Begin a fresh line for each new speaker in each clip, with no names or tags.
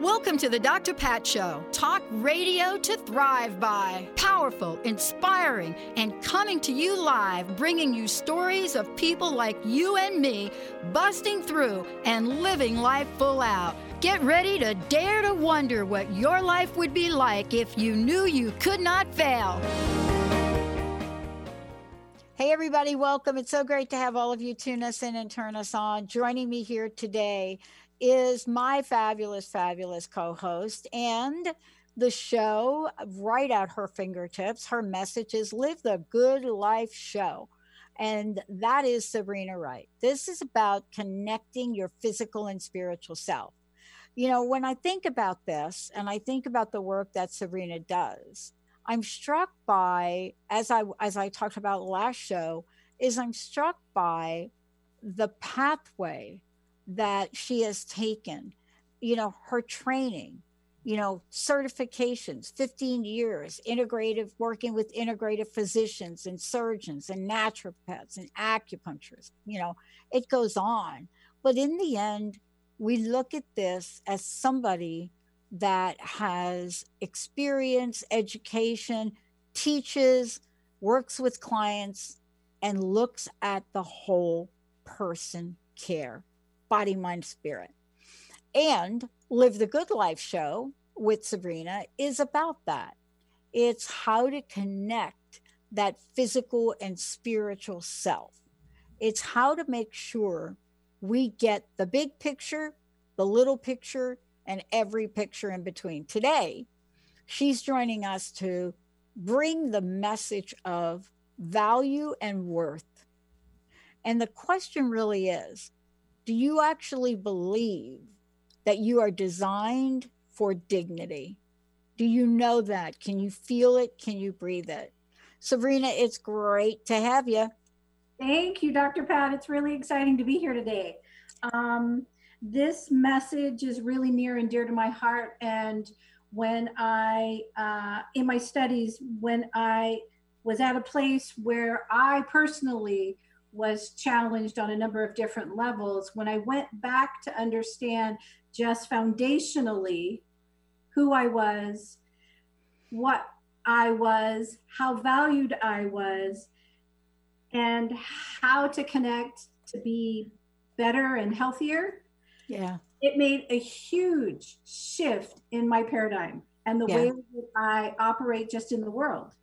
Welcome to the Dr. Pat Show. Talk radio to thrive by. Powerful, inspiring, and coming to you live, bringing you stories of people like you and me busting through and living life full out. Get ready to dare to wonder what your life would be like if you knew you could not fail.
Hey, everybody, welcome. It's so great to have all of you tune us in and turn us on. Joining me here today is my fabulous, fabulous co host and the show right at her fingertips. Her message is Live the Good Life Show. And that is Sabrina Wright. This is about connecting your physical and spiritual self. You know, when I think about this and I think about the work that Sabrina does, I'm struck by, as I as I talked about last show, is I'm struck by the pathway that she has taken, you know, her training, you know, certifications, 15 years, integrative, working with integrative physicians and surgeons and naturopaths and acupuncturists, you know, it goes on. But in the end, we look at this as somebody that has experience, education, teaches, works with clients, and looks at the whole person care body, mind, spirit. And Live the Good Life show with Sabrina is about that. It's how to connect that physical and spiritual self. It's how to make sure we get the big picture, the little picture, and every picture in between. Today, she's joining us to bring the message of value and worth. And the question really is do you actually believe that you are designed for dignity? Do you know that? Can you feel it? Can you breathe it? Sabrina, it's great to have you.
Thank you, Dr. Pat. It's really exciting to be here today. Um, this message is really near and dear to my heart. And when I, uh, in my studies, when I was at a place where I personally was challenged on a number of different levels. When I went back to understand just foundationally who I was, what I was, how valued I was, and how to connect to be better and healthier.
Yeah.
It made a huge shift in my paradigm and the yeah. way that I operate just in the world.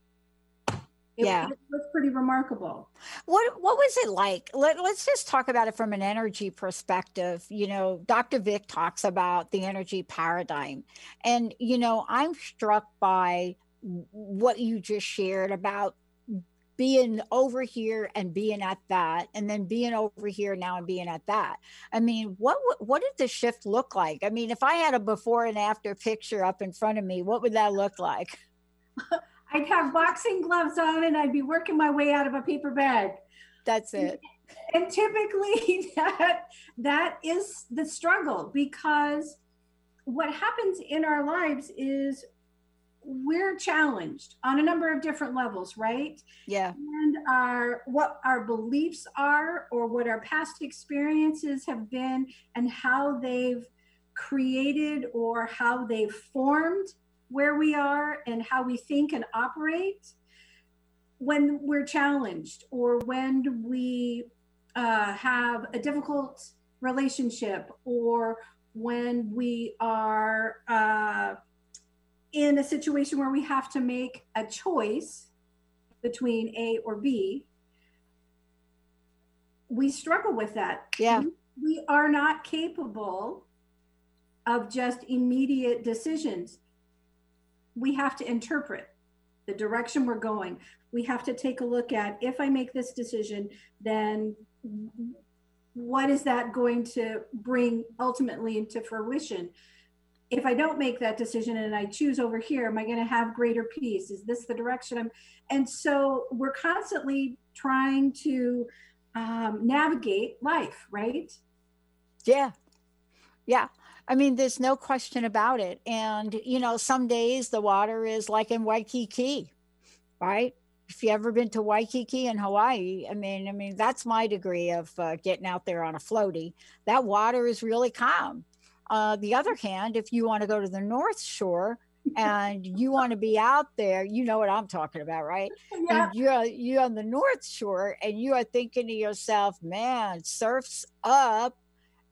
It, yeah. it was pretty remarkable.
What what was it like? Let, let's just talk about it from an energy perspective. You know, Dr. Vic talks about the energy paradigm. And, you know, I'm struck by what you just shared about being over here and being at that and then being over here now and being at that i mean what what did the shift look like i mean if i had a before and after picture up in front of me what would that look like
I'd have boxing gloves on and I'd be working my way out of a paper bag.
That's it.
And typically that that is the struggle because what happens in our lives is we're challenged on a number of different levels, right?
Yeah.
And our what our beliefs are or what our past experiences have been and how they've created or how they've formed where we are and how we think and operate when we're challenged or when we uh, have a difficult relationship or when we are uh, in a situation where we have to make a choice between A or B, we struggle with that.
Yeah.
We are not capable of just immediate decisions we have to interpret the direction we're going. We have to take a look at if I make this decision, then what is that going to bring ultimately into fruition? If I don't make that decision and I choose over here, am I going to have greater peace? Is this the direction I'm? And so we're constantly trying to um, navigate life, right?
Yeah. Yeah. I mean, there's no question about it. And, you know, some days the water is like in Waikiki, right? If you ever been to Waikiki in Hawaii, I mean, I mean, that's my degree of uh, getting out there on a floaty. That water is really calm. Uh, the other hand, if you want to go to the North Shore, and you want to be out there, you know what I'm talking about, right?
Yeah.
And you're you're on the North Shore, and you are thinking to yourself, "Man, surf's up,"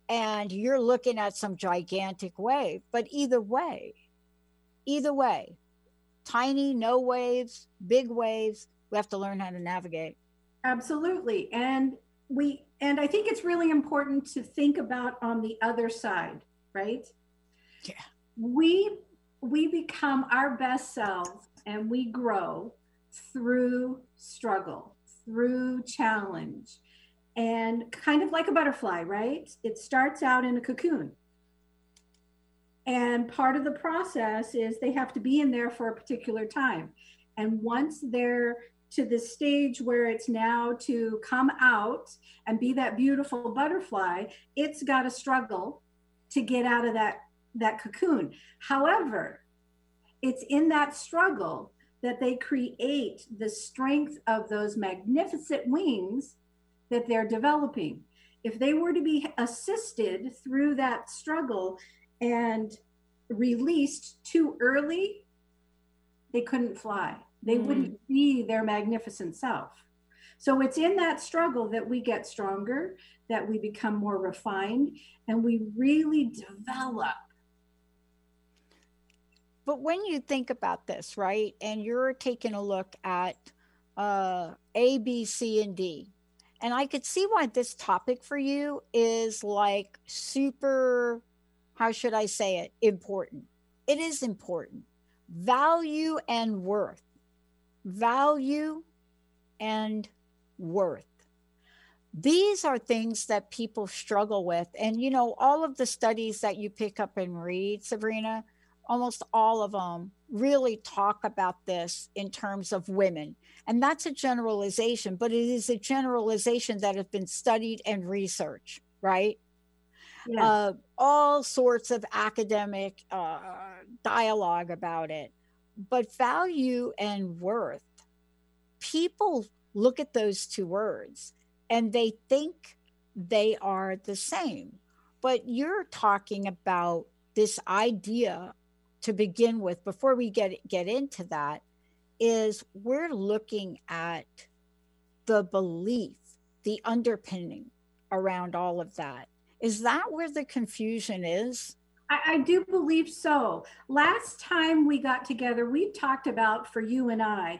and you're looking at some gigantic wave. But either way, either way, tiny, no waves, big waves, we have to learn how to navigate.
Absolutely. And we and I think it's really important to think about on the other side, right?
Yeah.
We we become our best selves and we grow through struggle, through challenge. And kind of like a butterfly, right? It starts out in a cocoon. And part of the process is they have to be in there for a particular time. And once they're to the stage where it's now to come out and be that beautiful butterfly, it's got to struggle to get out of that that cocoon. However, it's in that struggle that they create the strength of those magnificent wings that they're developing. If they were to be assisted through that struggle and released too early, they couldn't fly. They
Mm.
wouldn't be their magnificent self. So it's in that struggle that we get stronger, that we become more refined, and we really develop.
But when you think about this, right, and you're taking a look at uh, A, B, C, and D, and I could see why this topic for you is like super, how should I say it, important. It is important. Value and worth. Value and worth. These are things that people struggle with. And, you know, all of the studies that you pick up and read, Sabrina, almost all of them really talk about this in terms of women. And that's a generalization, but it is a generalization that has been studied and researched, right? Uh, all sorts of academic uh, dialogue about it. But value and worth, people look at those two words and they think they are the same. But you're talking about this idea to begin with before we get get into that is we're looking at the belief the underpinning around all of that is that where the confusion is
I, I do believe so. Last time we got together, we talked about for you and I,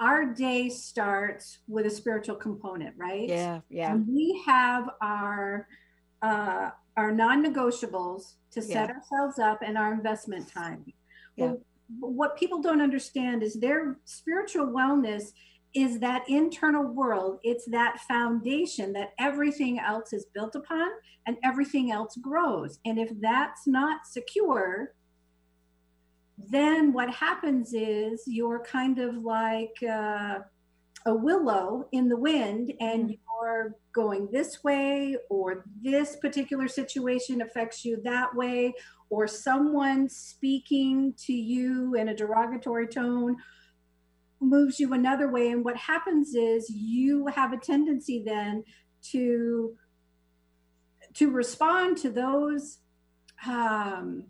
our day starts with a spiritual component, right?
yeah yeah
And we have our uh, our non-negotiables to set
Yeah.
ourselves up and our investment time.
Yeah.
Well, what people don't understand is their spiritual wellness is that internal world. It's that foundation that everything else is built upon and everything else grows. And if that's not secure, then what happens is you're kind of like uh, a willow in the wind and
Mm.
you're going this way or this particular situation affects you that way or someone speaking to you in a derogatory tone moves you another way and what happens is you have a tendency then to to respond to those um,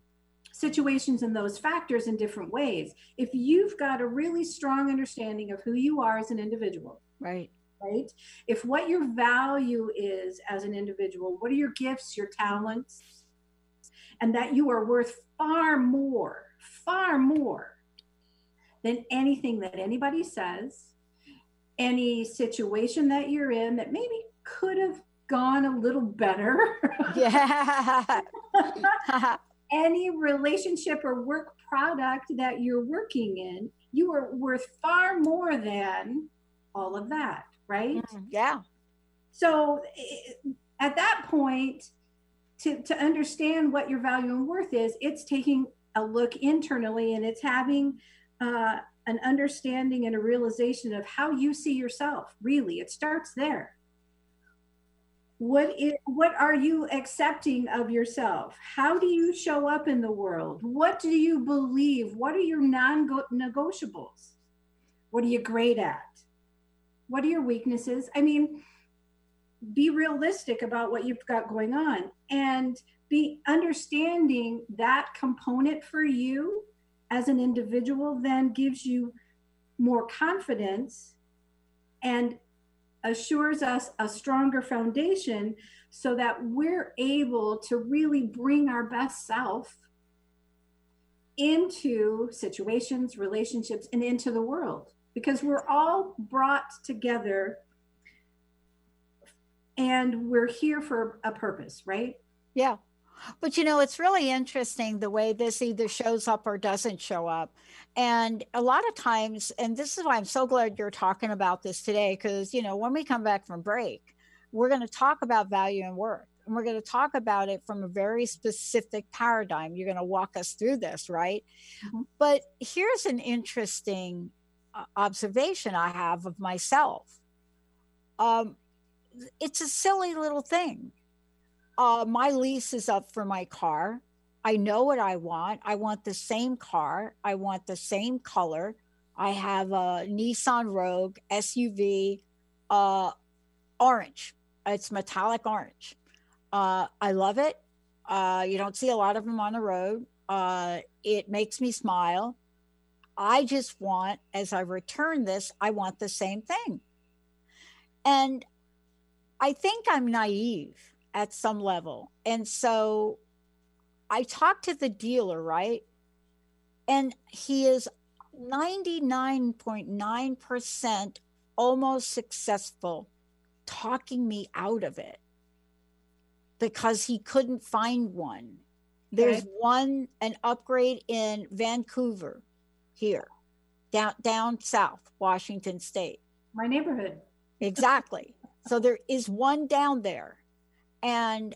situations and those factors in different ways. If you've got a really strong understanding of who you are as an individual
right.
right? If what your value is as an individual what are your gifts your talents and that you are worth far more far more than anything that anybody says any situation that you're in that maybe could have gone a little better.
Yeah
any relationship or work product that you're working in, you are worth far more than all of that, right?
yeah
So at that point, to, to understand what your value and worth is, it's taking a look internally and it's having uh, an understanding and a realization of how you see yourself. Really, it starts there. What is, what are you accepting of yourself? How do you show up in the world? What do you believe? What are your non-negotiables? What are you great at? What are your weaknesses? I mean, be realistic about what you've got going on and be understanding that component for you as an individual then gives you more confidence and assures us a stronger foundation so that we're able to really bring our best self into situations, relationships, and into the world because we're all brought together and we're here for a purpose, right?
Yeah. But you know, it's really interesting the way this either shows up or doesn't show up. And a lot of times, and this is why I'm so glad you're talking about this today, because, you know, when we come back from break, we're going to talk about value and worth. And we're going to talk about it from a very specific paradigm. You're going to walk us through this, right? Mm-hmm. But here's an interesting uh, observation I have of myself. Um, it's a silly little thing uh, my lease is up for my car. I know what I want. I want the same car. I want the same color. I have a Nissan Rogue SUV, uh, orange. It's metallic orange. Uh, I love it. Uh, you don't see a lot of them on the road. Uh, it makes me smile. I just want, as I return this, I want the same thing. And I think I'm naive at some level. And so I talked to the dealer, right? And he is 99.9% almost successful talking me out of it because he couldn't find one. There's okay. one, an upgrade in Vancouver here, down, down south, Washington State.
My neighborhood.
Exactly. so there is one down there and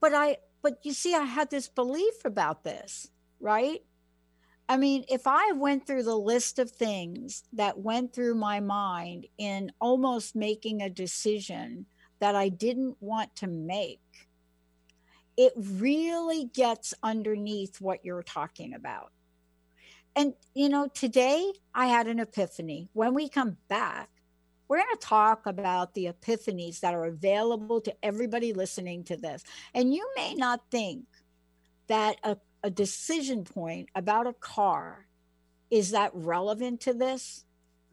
but i but you see i had this belief about this right? I mean if i went through the list of things that went through my mind in almost making a decision that i didn't want to make it really gets underneath what you're talking about. And you know today i had an epiphany. When we come back we're going to talk about the epiphanies that are available to everybody listening to this. And you may not think that a, a decision point about a car is that relevant to this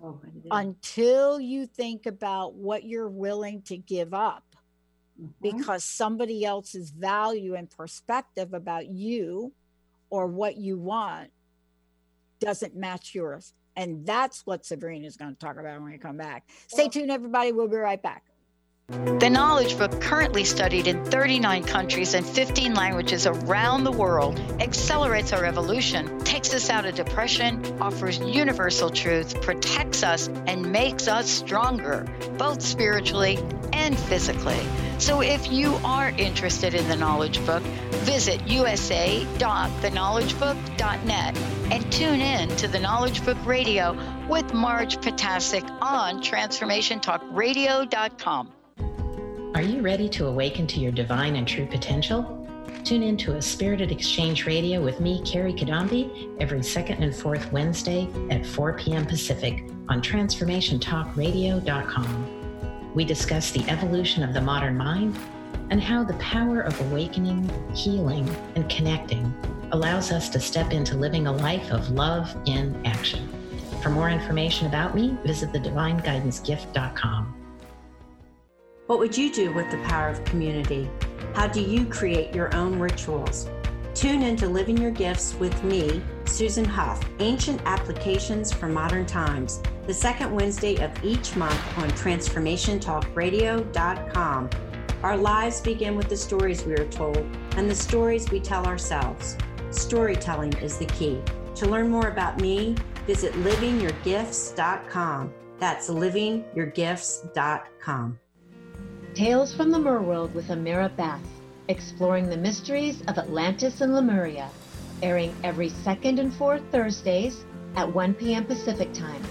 oh, until you think about what you're willing to give up mm-hmm. because somebody else's value and perspective about you or what you want doesn't match yours. And that's what Sabrina is going to talk about when we come back. Stay tuned, everybody. We'll be right back.
The Knowledge Book, currently studied in 39 countries and 15 languages around the world, accelerates our evolution, takes us out of depression, offers universal truth, protects us, and makes us stronger, both spiritually and physically. So if you are interested in the Knowledge Book, visit usa.theknowledgebook.net and tune in to the Knowledge Book Radio with Marge Potasic on transformationtalkradio.com.
Are you ready to awaken to your divine and true potential? Tune in to a Spirited Exchange Radio with me, Carrie Kadambi, every second and fourth Wednesday at 4 p.m. Pacific on TransformationTalkRadio.com. We discuss the evolution of the modern mind and how the power of awakening, healing, and connecting allows us to step into living a life of love in action. For more information about me, visit thedivineguidancegift.com.
What would you do with the power of community? How do you create your own rituals? Tune in to Living Your Gifts with me, Susan Huff, Ancient Applications for Modern Times, the second Wednesday of each month on TransformationTalkRadio.com. Our lives begin with the stories we are told and the stories we tell ourselves. Storytelling is the key. To learn more about me, visit livingyourgifts.com. That's livingyourgifts.com.
Tales from the Merworld with Amira Bath, exploring the mysteries of Atlantis and Lemuria, airing every second and fourth Thursdays at 1 p.m. Pacific Time.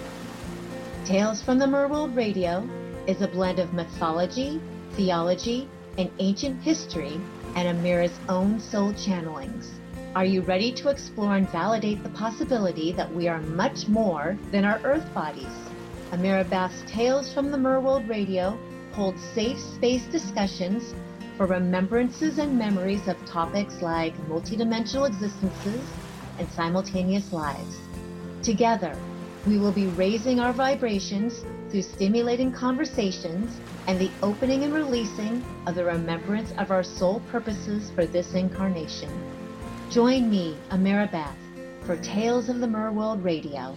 Tales from the Merworld Radio is a blend of mythology, theology, and ancient history and Amira's own soul channelings. Are you ready to explore and validate the possibility that we are much more than our earth bodies? Amira Bath's Tales from the Merworld Radio holds safe space discussions for remembrances and memories of topics like multidimensional existences and simultaneous lives. Together, we will be raising our vibrations through stimulating conversations and the opening and releasing of the remembrance of our soul purposes for this incarnation. Join me, Amira Bath, for Tales of the Merworld Radio.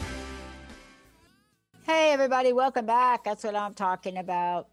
Hey, everybody, welcome back. That's what I'm talking about.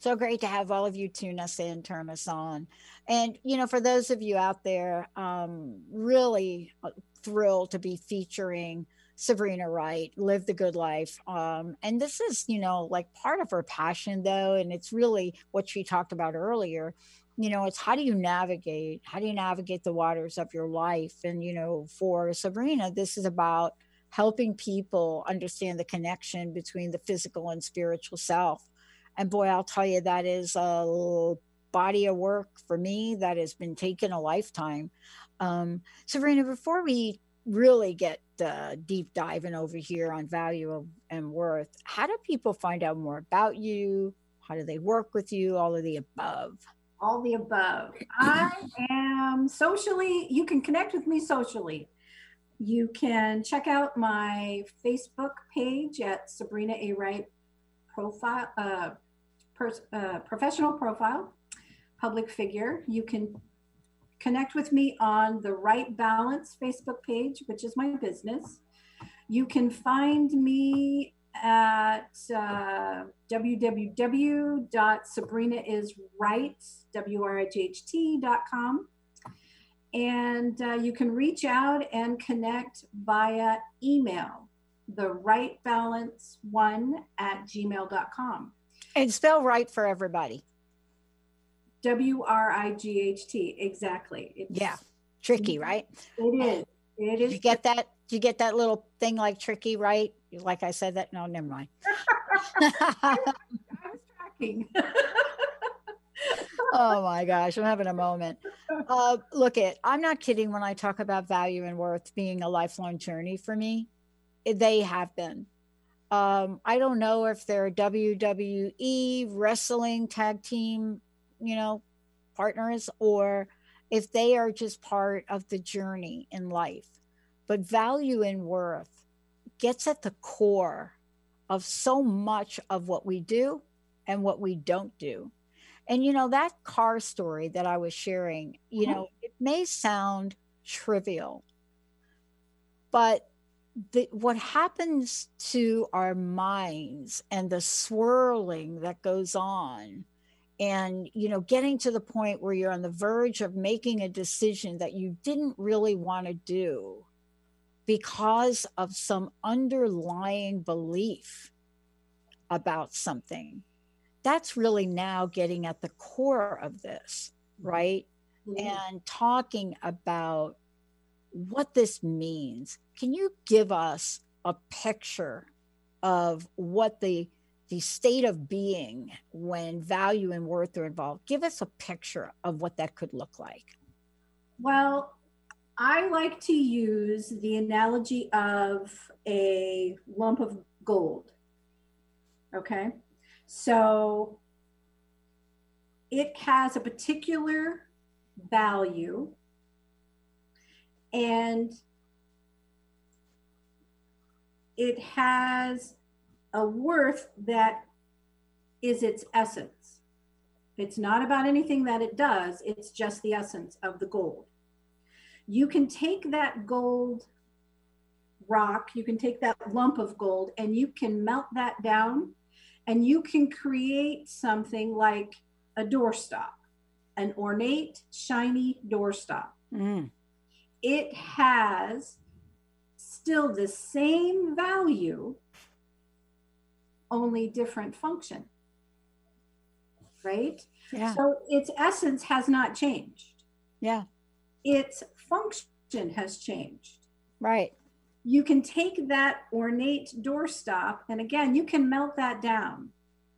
So great to have all of you tune us in, turn us on. And, you know, for those of you out there, um, really uh, thrilled to be featuring Sabrina Wright, Live the Good Life. Um, and this is, you know, like part of her passion, though. And it's really what she talked about earlier. You know, it's how do you navigate? How do you navigate the waters of your life? And, you know, for Sabrina, this is about helping people understand the connection between the physical and spiritual self. And boy, I'll tell you, that is a body of work for me that has been taking a lifetime. Um, Sabrina, before we really get uh, deep diving over here on value of, and worth, how do people find out more about you? How do they work with you? All of the above.
All the above. I am socially, you can connect with me socially. You can check out my Facebook page at Sabrina A. Wright profile, uh, uh, professional profile, public figure. You can connect with me on the Right Balance Facebook page, which is my business. You can find me at uh, www.sabrinaisright.com. And uh, you can reach out and connect via email, the right balance one at gmail.com.
And spell right for everybody.
W R I G H T. Exactly.
It's, yeah. Tricky, right?
It is. It is.
You get that? You get that little thing like tricky, right? Like I said that. No, never mind.
I was tracking.
oh my gosh, I'm having a moment. Uh, look it, I'm not kidding when I talk about value and worth being a lifelong journey for me. They have been. Um, I don't know if they're WWE wrestling tag team, you know, partners or if they are just part of the journey in life. But value and worth gets at the core of so much of what we do and what we don't do. And you know, that car story that I was sharing, you
Mhm.
know, it may sound trivial, but the, what happens to our minds and the swirling that goes on and you know getting to the point where you're on the verge of making a decision that you didn't really want to do because of some underlying belief about something that's really now getting at the core of this mm-hmm. right mm-hmm. and talking about what this means. Can you give us a picture of what the the state of being when value and worth are involved? Give us a picture of what that could look like.
Well, I like to use the analogy of a lump of gold. Okay. So it has a particular value and it has a worth that is its essence. It's not about anything that it does, it's just the essence of the gold. you can take that gold rock, you can take that lump of gold and you can melt that down and you can create something like a doorstop, an ornate, shiny doorstop.
Mm.
It has still the same value, only different function. Right?
Yeah.
So its essence has not changed.
Yeah.
Its function has changed.
Right.
You can take that ornate doorstop, and again, you can melt that down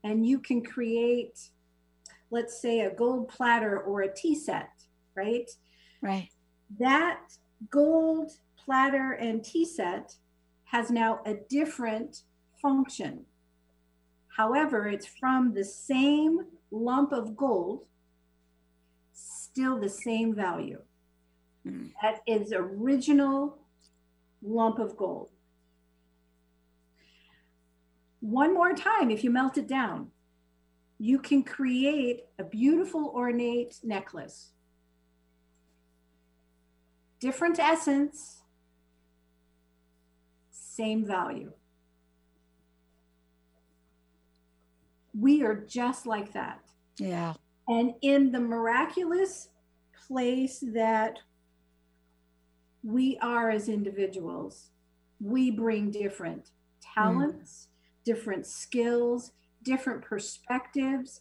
and you can create, let's say, a gold platter or a tea set, right?
Right.
That gold platter and tea set has now a different function. However, it's from the same lump of gold, still the same value.
Mm.
That is original lump of gold. One more time, if you melt it down, you can create a beautiful ornate necklace. Different essence, same value. We are just like that.
Yeah.
And in the miraculous place that we are as individuals, we bring different talents, different skills, different perspectives,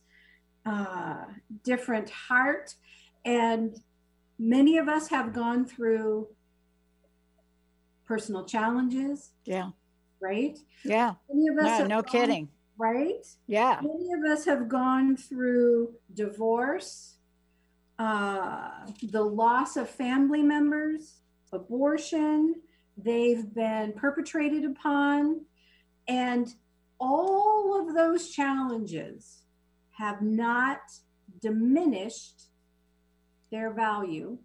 uh, different heart. And many of us have gone through personal challenges,
Yeah.
right?
Yeah.
Many of us
No, no
gone-
kidding.
Right?
Yeah.
Many of us have gone through divorce, uh, the loss of family members, abortion, they've been perpetrated upon, and all of those challenges have not diminished their value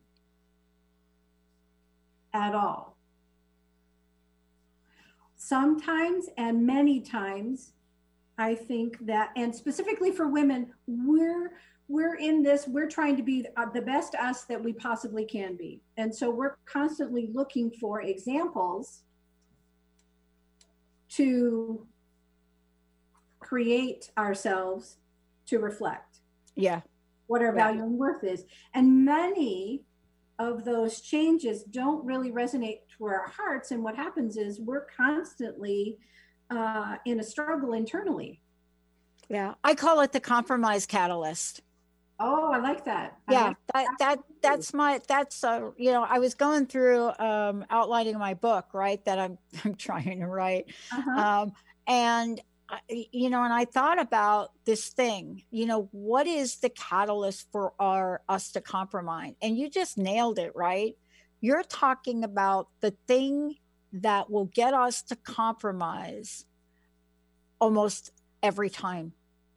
at all. Sometimes and many times I think that, and specifically for women, we're we're in this. We're trying to be uh, the best us that we possibly can be, and so we're constantly looking for examples to create ourselves to reflect
Yeah.
what our
Yeah.
value and worth is. And many of those changes don't really resonate to our hearts. And what happens is we're constantly uh, in a struggle internally.
Yeah. I call it the compromise catalyst.
Oh, I like that.
Yeah
like-
that that that's my that's uh you know i was going through um outlining my book right that i'm i'm trying to write
uh-huh.
um and you know and i thought about this thing you know what is the catalyst for our us to compromise and you just nailed it right you're talking about the thing that will get us to compromise almost every time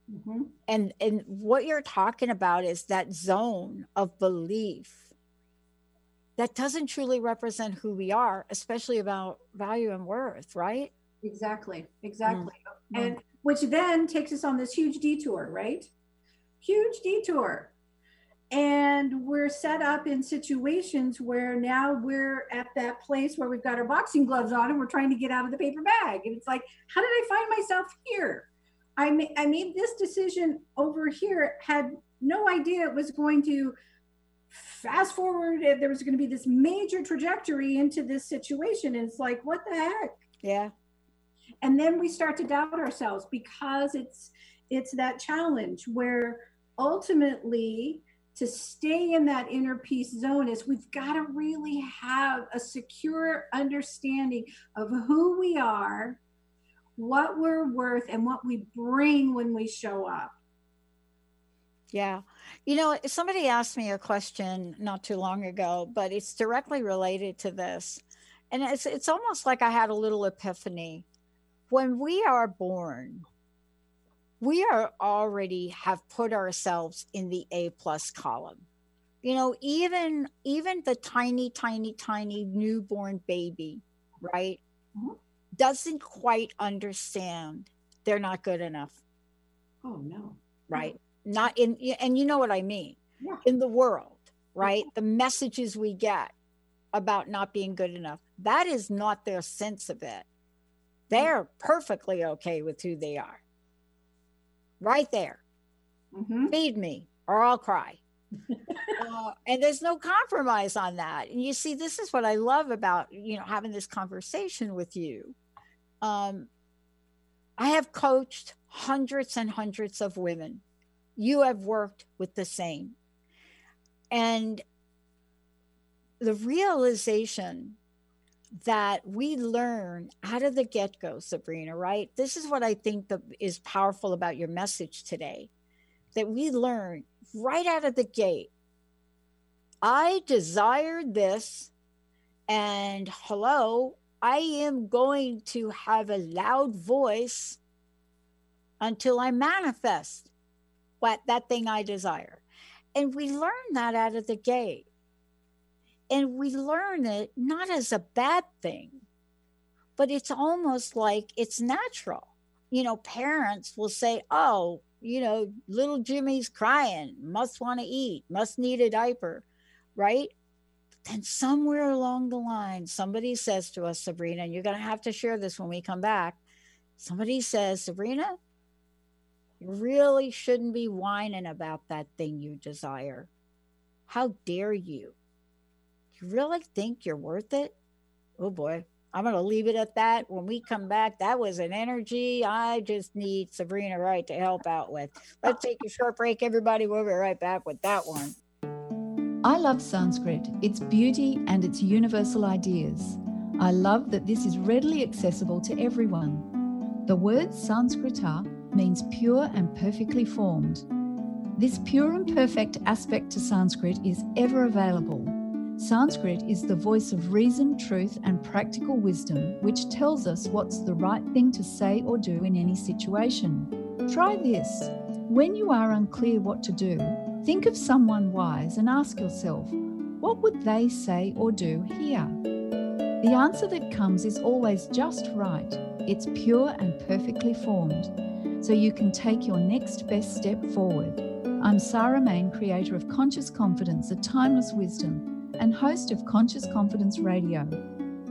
Mhm.
and and what you're talking about is that zone of belief that doesn't truly represent who we are especially about value and worth right
Exactly. Exactly.
Mm.
And which then takes us on this huge detour, right? Huge detour. And we're set up in situations where now we're at that place where we've got our boxing gloves on and we're trying to get out of the paper bag. And it's like, how did I find myself here? I, ma- I made this decision over here, had no idea it was going to fast forward. There was going to be this major trajectory into this situation. And it's like, what the heck?
yeah
and then we start to doubt ourselves because it's it's that challenge where ultimately to stay in that inner peace zone is we've got to really have a secure understanding of who we are what we're worth and what we bring when we show up.
Yeah. You know somebody asked me a question not too long ago but it's directly related to this. And it's it's almost like i had a little epiphany. When we are born we are already have put ourselves in the a plus column. You know even even the tiny tiny tiny newborn baby right?
Mhm.
Doesn't quite understand they're not good enough
oh no
right not in and you know what i mean
Yeah.
in the world right the messages we get about not being good enough. That is not their sense of it. They're perfectly okay with who they are. Right there.
Mhm.
Feed me or I'll cry. uh, and there's no compromise on that. And you see, this is what I love about you know having this conversation with you. Um, I have coached hundreds and hundreds of women. You have worked with the same, and the realization that we learn out of the get go, Sabrina. Right? This is what I think is powerful about your message today. That we learn right out of the gate. I desired this, and hello, I am going to have a loud voice until I manifest what that thing I desire. And we learn that out of the gate. And we learn it not as a bad thing, but it's almost like it's natural. You know, parents will say, Oh, you know, little Jimmy's crying, must want to eat, must need a diaper, right? Then somewhere along the line, somebody says to us, Sabrina, and you're going to have to share this when we come back. Somebody says, Sabrina, you really shouldn't be whining about that thing you desire. How dare you? You really think you're worth it? Oh boy, I'm going to leave it at that. When we come back, that was an energy I just need Sabrina Wright to help out with. Let's take a short break, everybody. We'll be right back with that one.
I love Sanskrit, its beauty and its universal ideas. I love that this is readily accessible to everyone. The word Sanskrita means pure and perfectly formed. This pure and perfect aspect to Sanskrit is ever available. Sanskrit is the voice of reason, truth, and practical wisdom, which tells us what's the right thing to say or do in any situation. Try this. When you are unclear what to do, think of someone wise and ask yourself, what would they say or do here? The answer that comes is always just right. It's pure and perfectly formed, so you can take your next best step forward. I'm Sarah Main, creator of Conscious Confidence, a timeless wisdom and host of Conscious Confidence Radio.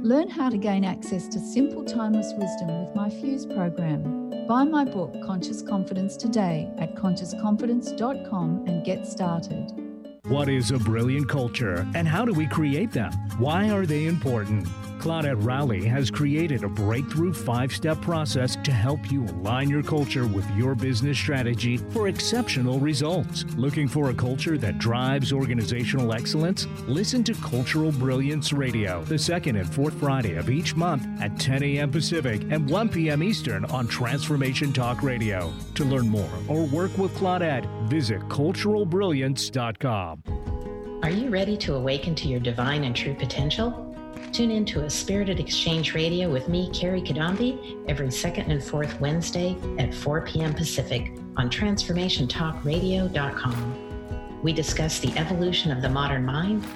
Learn how to gain access to simple, timeless wisdom with my Fuse program. Buy my book, Conscious Confidence, today at consciousconfidence.com and get started.
What is a brilliant culture and how do we create them? Why are they important? Claudette Rowley has created a breakthrough five step process to help you align your culture with your business strategy for exceptional results. Looking for a culture that drives organizational excellence? Listen to Cultural Brilliance Radio the second and fourth Friday of each month at 10 a.m. Pacific and 1 p.m. Eastern on Transformation Talk Radio. To learn more or work with Claudette, visit culturalbrilliance.com.
Are you ready to awaken to your divine and true potential? Tune in to a Spirited Exchange Radio with me, Carrie Kadambi, every second and fourth Wednesday at 4 p.m. Pacific on TransformationTalkRadio.com. We discuss the evolution of the modern mind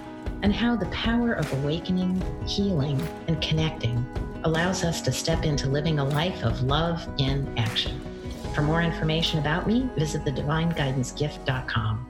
and how the power of awakening, healing, and connecting allows us to step into living a life of love in action. For more information about me, visit thedivineguidancegift.com.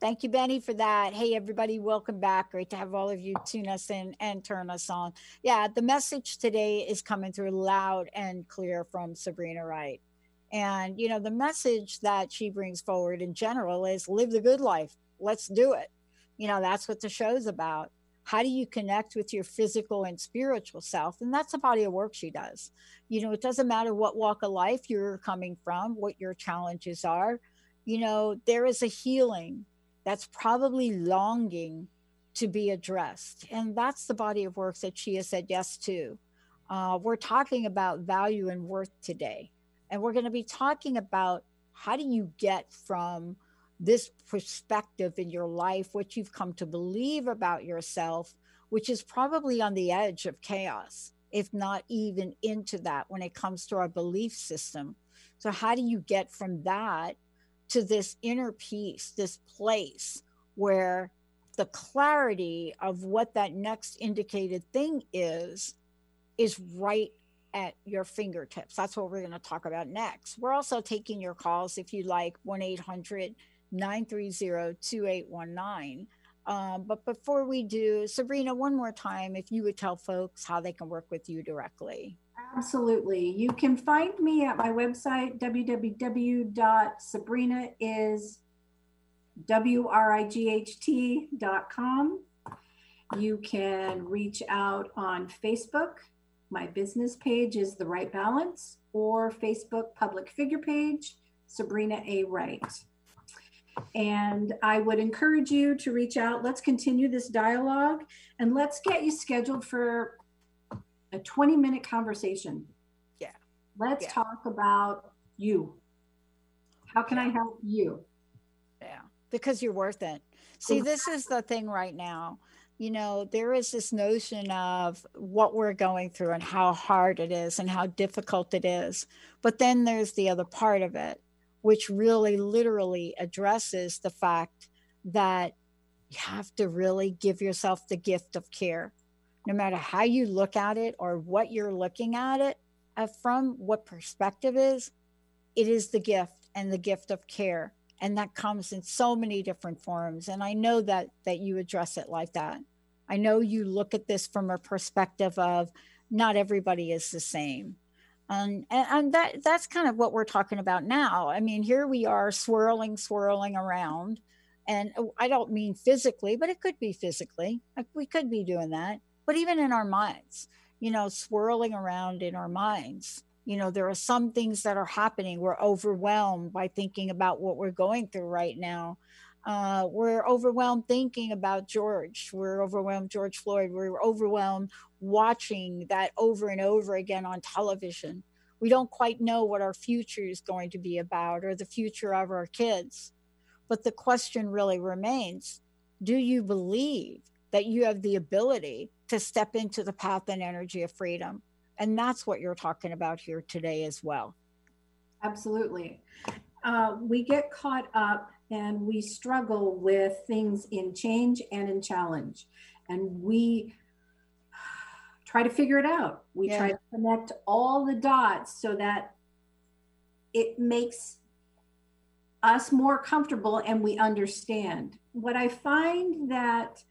Thank you, Benny, for that. Hey, everybody, welcome back. Great to have all of you tune us in and turn us on. Yeah, the message today is coming through loud and clear from Sabrina Wright. And, you know, the message that she brings forward in general is live the good life. Let's do it. You know, that's what the show's about. how do you connect with your physical and spiritual self and that's the body of work she does you know it doesn't matter what walk of life you're coming from what your challenges are you know there is a healing that's probably longing to be addressed. And that's the body of work that she has said yes to. Uh, we're talking about value and worth today. And we're going to be talking about how do you get from this perspective in your life, what you've come to believe about yourself, which is probably on the edge of chaos, if not even into that when it comes to our belief system. So, how do you get from that to this inner peace, this place where the clarity of what that next indicated thing is, is right at your fingertips? That's what we're going to talk about next. We're also taking your calls if you like, 1 800 930 2819. Um, but before we do, Sabrina, one more time, if you would tell folks how they can work with you directly.
Absolutely. You can find me at my website, www.sabrinaiswright.com. You can reach out on Facebook. My business page is The Right Balance, or Facebook public figure page, Sabrina A. Wright. And I would encourage you to reach out. Let's continue this dialogue and let's get you scheduled for a 20 minute conversation.
Yeah.
Let's
yeah.
talk about you. How can yeah. I help you?
Yeah, because you're worth it. See, this is the thing right now. You know, there is this notion of what we're going through and how hard it is and how difficult it is. But then there's the other part of it which really literally addresses the fact that you have to really give yourself the gift of care. No matter how you look at it or what you're looking at it uh, from, what perspective is, it is the gift and the gift of care. And that comes in so many different forms. And I know that that you address it like that. I know you look at this from a perspective of not everybody is the same and, and, and that that's kind of what we're talking about now i mean here we are swirling swirling around and oh, i don't mean physically but it could be physically we could be doing that but even in our minds you know swirling around in our minds you know there are some things that are happening we're overwhelmed by thinking about what we're going through right now uh, we're overwhelmed thinking about George. We're overwhelmed, George Floyd. We're overwhelmed watching that over and over again on television. We don't quite know what our future is going to be about or the future of our kids. But the question really remains do you believe that you have the ability to step into the path and energy of freedom? And that's what you're talking about here today as well.
Absolutely. Uh, we get caught up and we struggle with things in change and in challenge. And we try to figure it out. We yeah. try to connect all the dots so that it makes us more comfortable and we understand. What I find that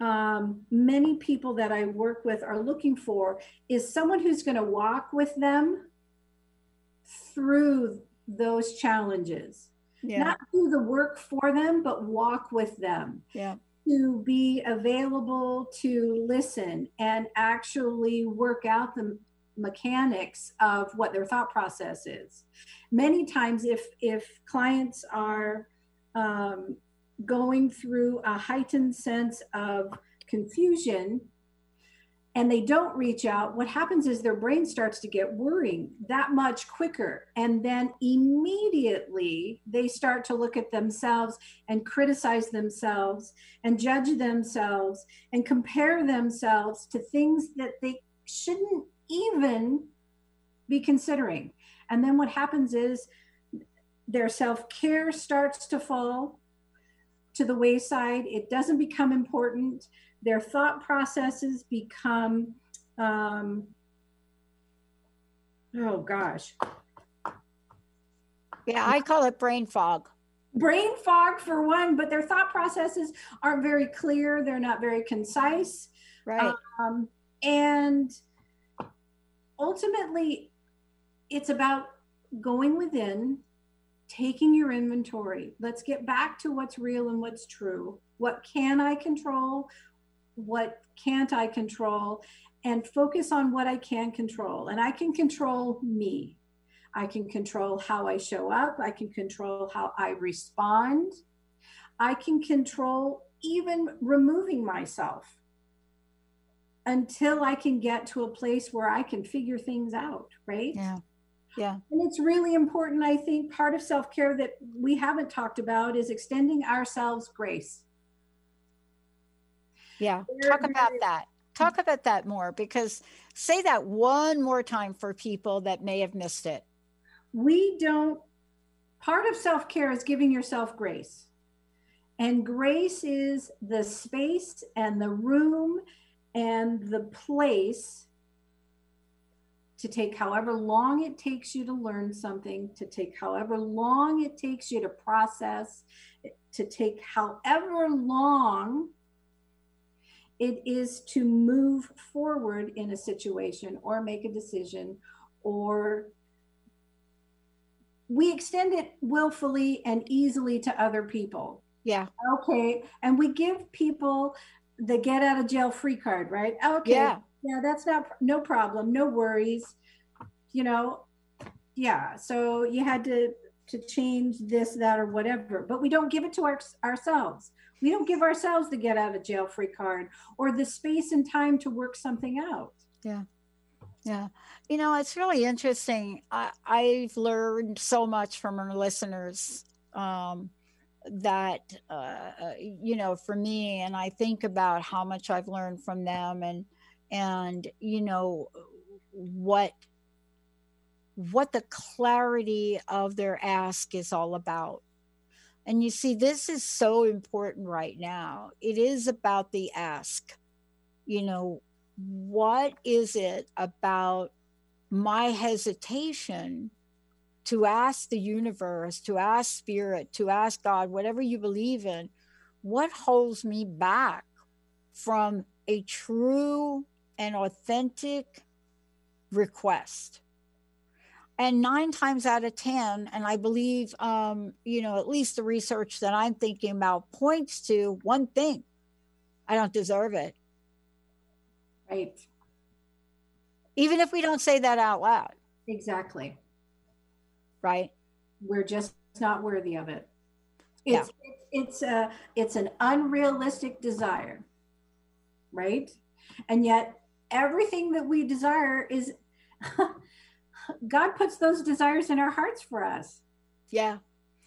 um, many people that I work with are looking for is someone who's going to walk with them through those challenges. Yeah. Not do the work for them, but walk with them.
Yeah
to be available to listen and actually work out the mechanics of what their thought process is. Many times, if if clients are um, going through a heightened sense of confusion and they don't reach out, what happens is their brain starts to get worrying that much quicker. And then immediately they start to look at themselves and criticize themselves and judge themselves and compare themselves to things that they shouldn't even be considering. And then what happens is their self care starts to fall to the wayside, it doesn't become important. Their thought processes become um, oh gosh.
Yeah i call it brain fog.
Brain fog for one but their thought processes aren't very clear. They're not very concise.
Right.
Um, and ultimately it's about going within taking your inventory let's get back to what's real and what's true what can i control what can't I control and focus on what I can control. And I can control me. I can control how I show up. I can control how I respond. I can control even removing myself until I can get to a place where I can figure things out, right?
Yeah. Yeah.
And it's really important. I think part of self care that we haven't talked about is extending ourselves grace.
Yeah. Talk about that. Talk about that more because say that one more time for people that may have missed it.
We don't, part of self care is giving yourself grace. And grace is the space and the room and the place to take however long it takes you to learn something, to take however long it takes you to process, to take however long it is to move forward in a situation or make a decision or we extend it willfully and easily to other people.
Yeah.
Okay. And we give people the get out of jail free card, right? Okay.
Yeah.
Yeah, that's not no problem, no worries. You know, yeah. So you had to to change this, that, or whatever, but we don't give it to our, ourselves. We don't give ourselves the get out of jail free card or the space and time to work something out.
Yeah. Yeah. You know, it's really interesting. I, I've learned so much from our listeners um, that, uh, uh, you know, for me, and I think about how much I've learned from them and, and, you know, what what the clarity of their ask is all about and you see, this is so important right now. It is about the ask. You know, what is it about my hesitation to ask the universe, to ask spirit, to ask God, whatever you believe in? What holds me back from a true and authentic request? and nine times out of ten and i believe um, you know at least the research that i'm thinking about points to one thing i don't deserve it.
Right.
Even if we don't say that out loud.
Exactly.
Right?
We're just not worthy of it. It's yeah. it's a it's an unrealistic desire right? And yet everything that we desire is God puts those desires in our hearts for us.
Yeah.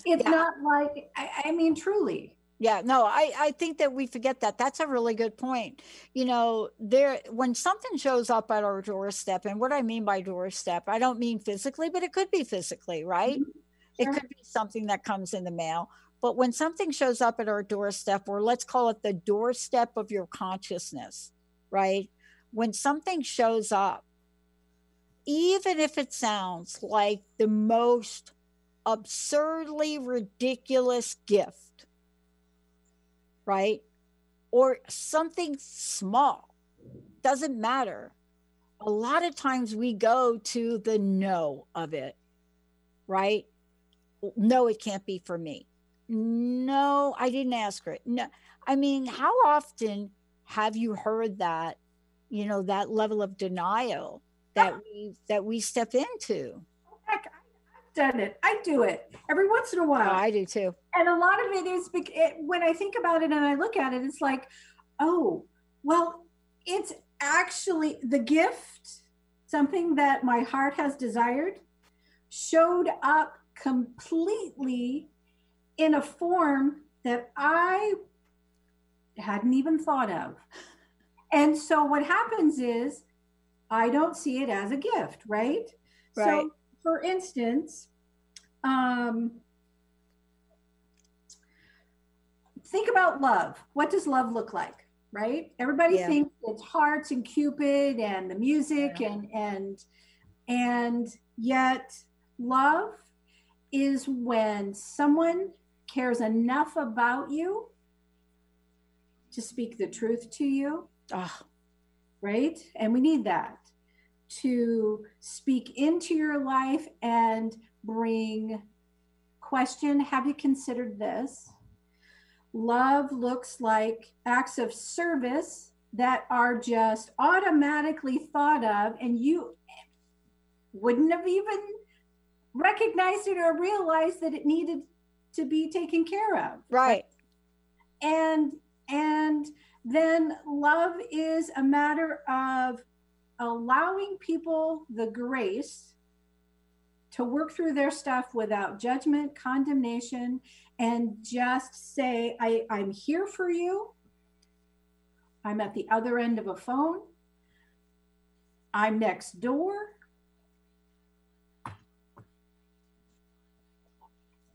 It's
yeah.
not like, I, I mean, truly.
Yeah, no, I, I think that we forget that. That's a really good point. You know, there when something shows up at our doorstep, and what I mean by doorstep, I don't mean physically, but it could be physically, right? Mm-hmm. Sure. It could be something that comes in the mail. But when something shows up at our doorstep, or let's call it the doorstep of your consciousness, right? When something shows up, even if it sounds like the most absurdly ridiculous gift, right? Or something small, doesn't matter. A lot of times we go to the no of it, right? No, it can't be for me. No, I didn't ask her. No, I mean, how often have you heard that, you know, that level of denial? that ah. we that we step into.
Oh, heck, I've done it. I do it every once in a while.
Oh, I do too.
And a lot of it is it, when I think about it and I look at it, it's like, oh, well, it's actually the gift, something that my heart has desired, showed up completely in a form that I hadn't even thought of. And so what happens is I don't see it as a gift, right?
Right.
So, for instance, um, think about love. What does love look like? Right? Everybody yeah. thinks it's hearts and Cupid and the music yeah. and and and yet love is when someone cares enough about you to speak the truth to you.
Oh.
Right? And we need that to speak into your life and bring question Have you considered this? Love looks like acts of service that are just automatically thought of and you wouldn't have even recognized it or realized that it needed to be taken care of
right
and and then love is a matter of allowing people the grace to work through their stuff without judgment condemnation and just say I, i'm here for you I'm at the other end of a phone. I'm next door.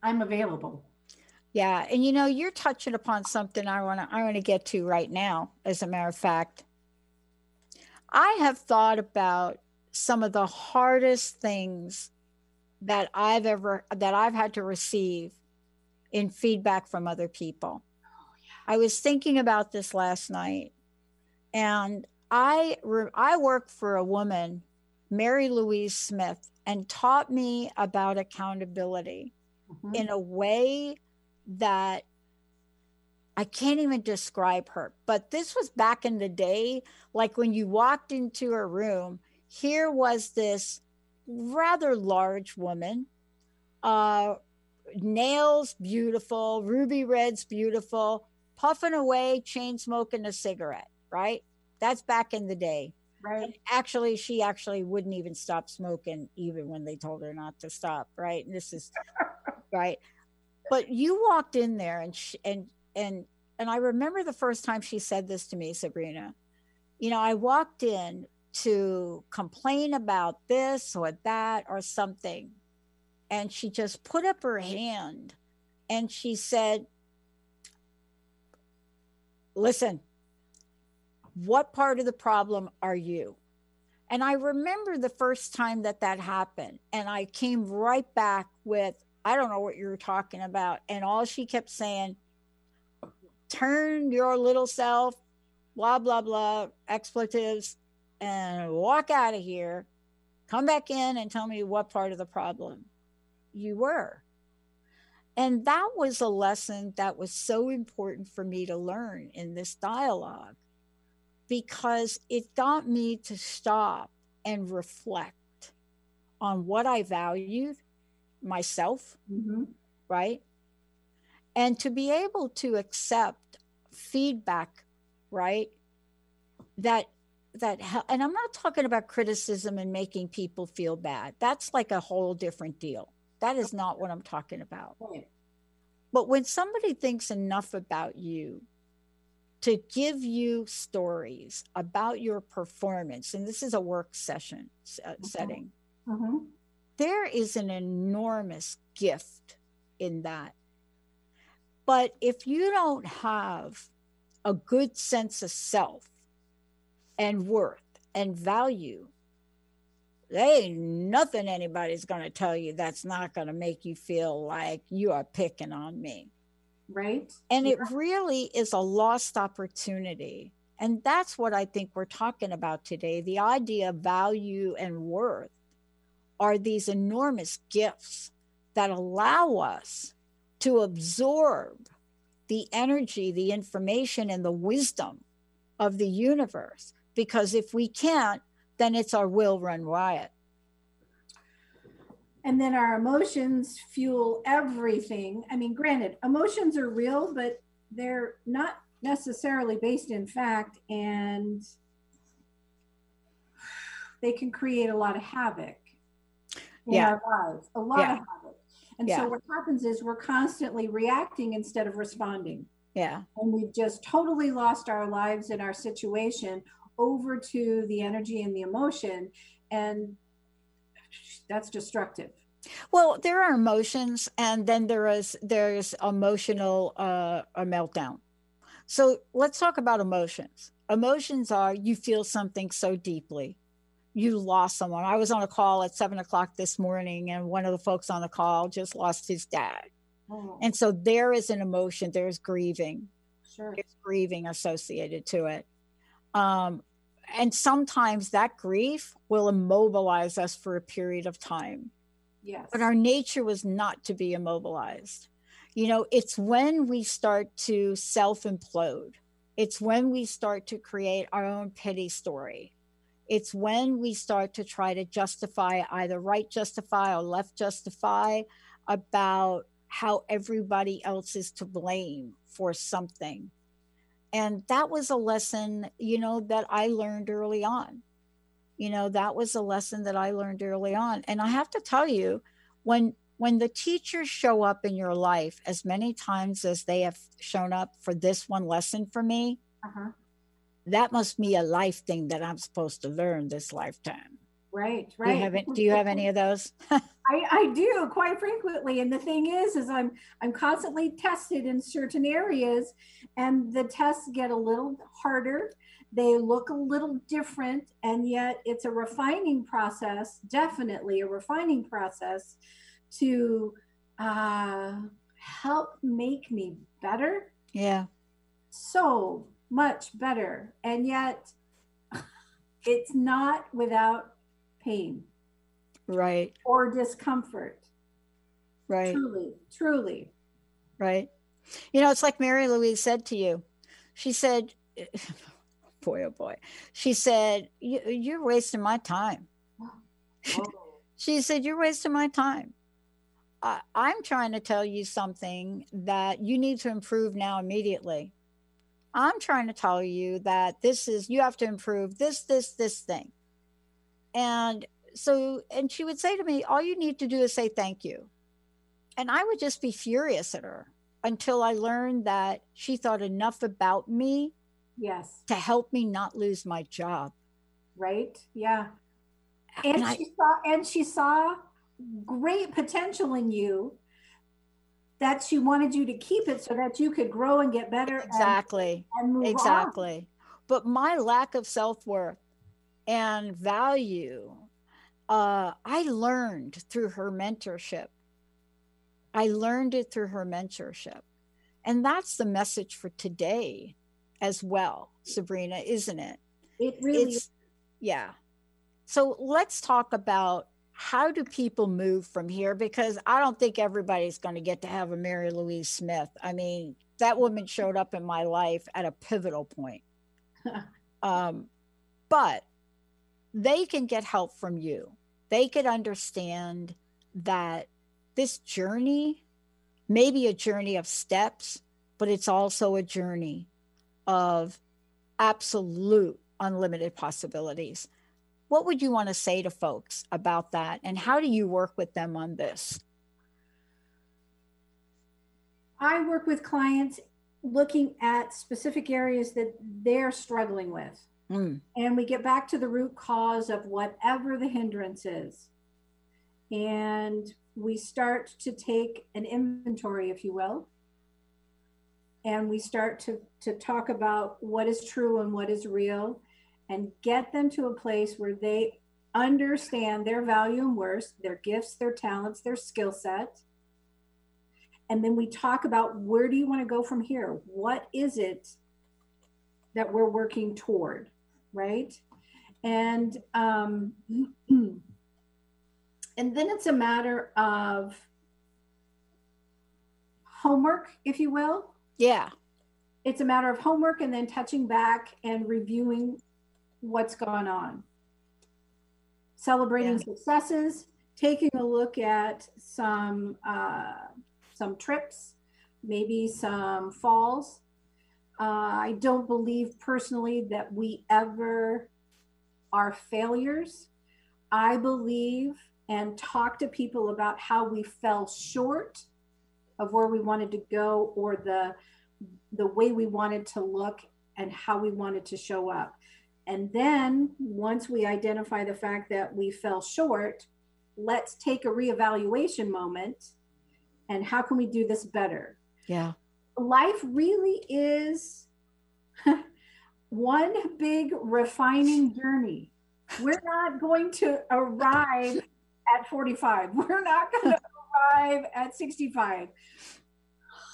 I'm available.
Yeah, and you know, you're touching upon something I want to I want to get to right now as a matter of fact. I have thought about some of the hardest things that I've ever that I've had to receive in feedback from other people. Oh, yeah. I was thinking about this last night and I I work for a woman, Mary Louise Smith, and taught me about accountability mm-hmm. in a way that I can't even describe her. But this was back in the day, like when you walked into a room, here was this rather large woman, uh, nails beautiful, ruby reds beautiful, puffing away, chain smoking a cigarette right? That's back in the day.
Right. And
actually, she actually wouldn't even stop smoking, even when they told her not to stop. Right. And this is right. But you walked in there, and she, and and and I remember the first time she said this to me, Sabrina. You know, I walked in to complain about this or that or something, and she just put up her hand, and she said, "Listen, what part of the problem are you? And I remember the first time that that happened, and I came right back with, I don't know what you're talking about. And all she kept saying, turn your little self, blah, blah, blah, expletives, and walk out of here. Come back in and tell me what part of the problem you were. And that was a lesson that was so important for me to learn in this dialogue because it got me to stop and reflect on what I valued myself,
mm-hmm.
right? And to be able to accept feedback, right? That that and I'm not talking about criticism and making people feel bad. That's like a whole different deal. That is not what I'm talking about. But when somebody thinks enough about you to give you stories about your performance, and this is a work session uh, mm-hmm. setting,
mm-hmm.
There is an enormous gift in that. But if you don't have a good sense of self and worth and value, there ain't nothing anybody's going to tell you that's not going to make you feel like you are picking on me
right?
And yeah. it really is a lost opportunity. And that's what I think we're talking about today. The idea of value and worth are these enormous gifts that allow us to absorb the energy, the information, and the wisdom of the universe. Because if we can't, then it's our will run riot
and then our emotions fuel everything. I mean, granted, emotions are real, but they're not necessarily based in fact, and they can create a lot of havoc in
yeah.
our lives, a lot
yeah.
of havoc. And
yeah.
so what happens is we're constantly reacting instead of responding.
Yeah.
And we've just totally lost our lives and our situation over to the energy and the emotion. And that's destructive
well there are emotions and then there is there's emotional uh a meltdown so let's talk about emotions emotions are you feel something so deeply you lost someone i was on a call at seven o'clock this morning and one of the folks on the call just lost his dad
oh.
and so there is an emotion there's grieving
sure.
there's grieving associated to it um, and sometimes that grief will immobilize us for a period of time.
Yes.
But our nature was not to be immobilized. You know, it's when we start to self implode It's when we start to create our own pity story. It's when we start to try to justify either right justify or left justify about how everybody else is to blame for something. And that was a lesson, you know, that I learned early on. You know, that was a lesson that I learned early on. And I have to tell you, when when the teachers show up in your life as many times as they have shown up for this one lesson for me, uh-huh. That must be a life thing that I'm supposed to learn this lifetime.
Right, right.
Do you have, do you have any of those?
I, I do quite frequently. And the thing is, is I'm I'm constantly tested in certain areas and the tests get a little harder. They look a little different, and yet it's a refining process, definitely a refining process to uh, help make me better.
Yeah.
So much better. And yet it's not without pain.
Right.
Or discomfort.
Right.
Truly, truly.
Right. You know, it's like Mary Louise said to you. She said, boy, oh boy. She said, You're wasting my time. Oh. she said, You're wasting my time. I, I'm trying to tell you something that you need to improve now immediately. I'm trying to tell you that this is, you have to improve this, this, this thing. And so, and she would say to me, All you need to do is say thank you. And I would just be furious at her until I learned that she thought enough about me
yes
to help me not lose my job
right yeah and, and she I, saw and she saw great potential in you that she wanted you to keep it so that you could grow and get better
exactly.
and, and
exactly.
On.
but my lack of self-worth and value uh, i learned through her mentorship. I learned it through her mentorship. And that's the message for today as well sabrina isn't it?
It really
it's, yeah. So let's talk about how do people move from here? Because I don't think everybody's going to get to have a Mary Louise Smith. I mean, that woman showed up in my life at a pivotal point. um, but they can get help from you. They could understand that this journey may be a journey of steps, but it's also a journey of absolute unlimited possibilities. What would you want to say to folks about that? And how do you work with them on this?
I work with clients looking at specific areas that they're struggling with. Mm. And we get back to the root cause of whatever the hindrance is. And we start to take an inventory, if you will. And we start to, to talk about what is true and what is real and get them to a place where they understand their value and worth, their gifts, their talents, their skill set. And then we talk about where do you want to go from here? What is it that we're working toward, right? And um, and then it's a matter of homework, if you will.
Yeah.
It's a matter of homework and then touching back and reviewing what's gone on. Celebrating yeah. successes, taking a look at some uh, some trips, maybe some falls. Uh, I don't believe personally that we ever are failures. I believe and talk to people about how we fell short of where we wanted to go or the the way we wanted to look and how we wanted to show up. And then once we identify the fact that we fell short, let's take a reevaluation moment and how can we do this better?
Yeah.
Life really is one big refining journey. We're not going to arrive at 45. We're not going to arrive at 65.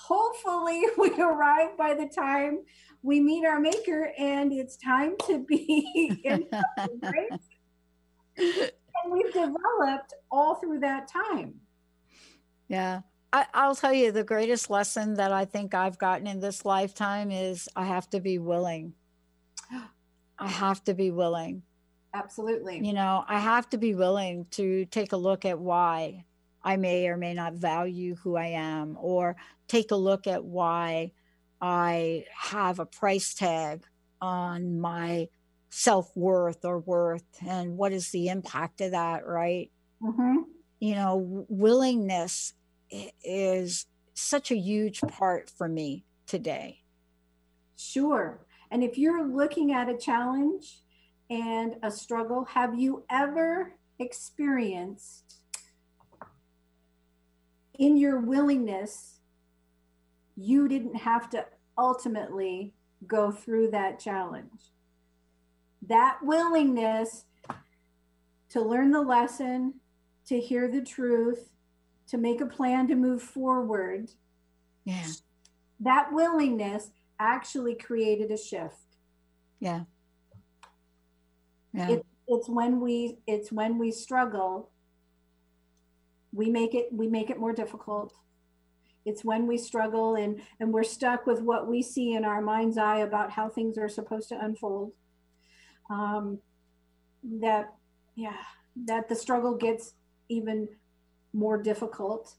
Hopefully, we arrive by the time we meet our maker and it's time to be in right? and we've developed all through that time
yeah I, I'll tell you the greatest lesson that I think I've gotten in this lifetime is I have to be willing. I have to be willing.
Absolutely.
You know, I have to be willing to take a look at why I may or may not value who I am, or take a look at why I have a price tag on my self worth or worth, and what is the impact of that, right?
Mm-hmm.
You know, willingness is such a huge part for me today.
Sure. And if you're looking at a challenge and a struggle, have you ever experienced in your willingness, you didn't have to ultimately go through that challenge? That willingness to learn the lesson, to hear the truth, to make a plan to move forward.
Yeah.
That willingness actually created a shift.
Yeah. Yeah.
It, it's when we it's when we struggle we make it we make it more difficult it's when we struggle and and we're stuck with what we see in our mind's eye about how things are supposed to unfold. Um, that yeah that the struggle gets even more difficult.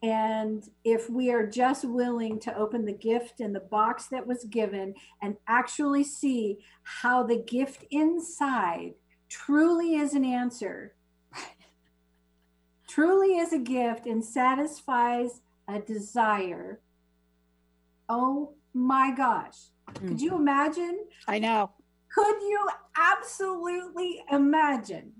And if we are just willing to open the gift in the box that was given and actually see how the gift inside truly is an answer, truly is a gift and satisfies a desire, oh my gosh. Mm-hmm. Could you imagine?
I know.
Could you absolutely imagine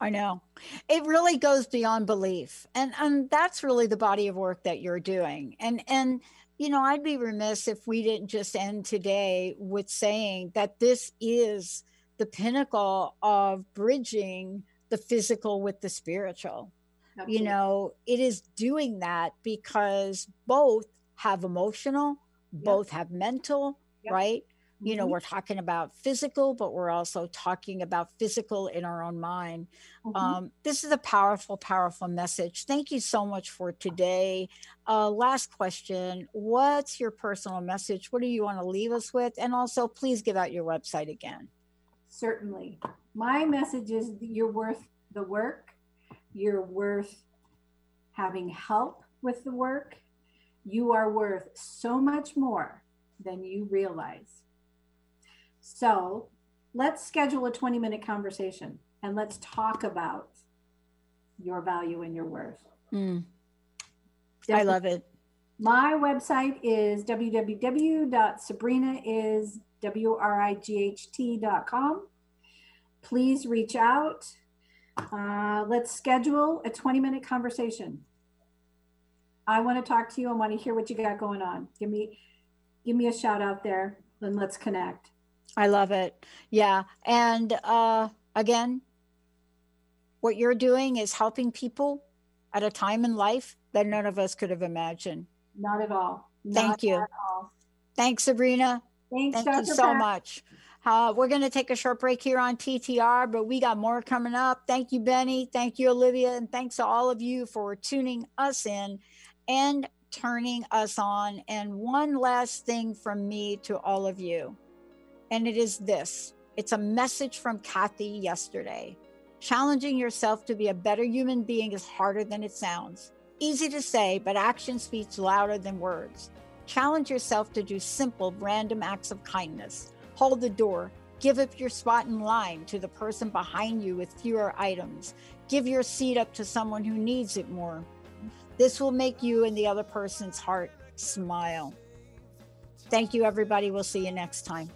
I know. It really goes beyond belief. And and that's really the body of work that you're doing. And and you know, I'd be remiss if we didn't just end today with saying that this is the pinnacle of bridging the physical with the spiritual. Absolutely. You know, it is doing that because both have emotional, yep. both have mental, yep. right? you know mm-hmm. we're talking about physical but we're also talking about physical in our own mind mm-hmm. um, this is a powerful powerful message thank you so much for today uh, last question what's your personal message what do you want to leave us with and also please give out your website again
certainly my message is you're worth the work you're worth having help with the work you are worth so much more than you realize so let's schedule a 20 minute conversation and let's talk about your value and your worth.
Mm. I love it.
My website is www.sabrinaiswright.com. Please reach out. Uh, let's schedule a 20 minute conversation. I want to talk to you. I want to hear what you got going on. Give me, give me a shout out there and let's connect.
I love it. Yeah. And uh, again, what you're doing is helping people at a time in life that none of us could have imagined.
Not at all.
Thank you.
All.
Thanks, Sabrina.
Thanks,
Thank
Dr.
you so Pat. much. Uh, we're going to take a short break here on TTR, but we got more coming up. Thank you, Benny. Thank you, Olivia. And thanks to all of you for tuning us in and turning us on. And one last thing from me to all of you and it is this it's a message from Kathy yesterday. Challenging yourself to be a better human being is harder than it sounds. Easy to say, but action speaks louder than words. Challenge yourself to do simple, random acts of kindness. Hold the door. Give up your spot in line to the person behind you with fewer items. Give your seat up to someone who needs it more. This will make you and the other person's heart smile. Thank you, everybody. We'll see you next time.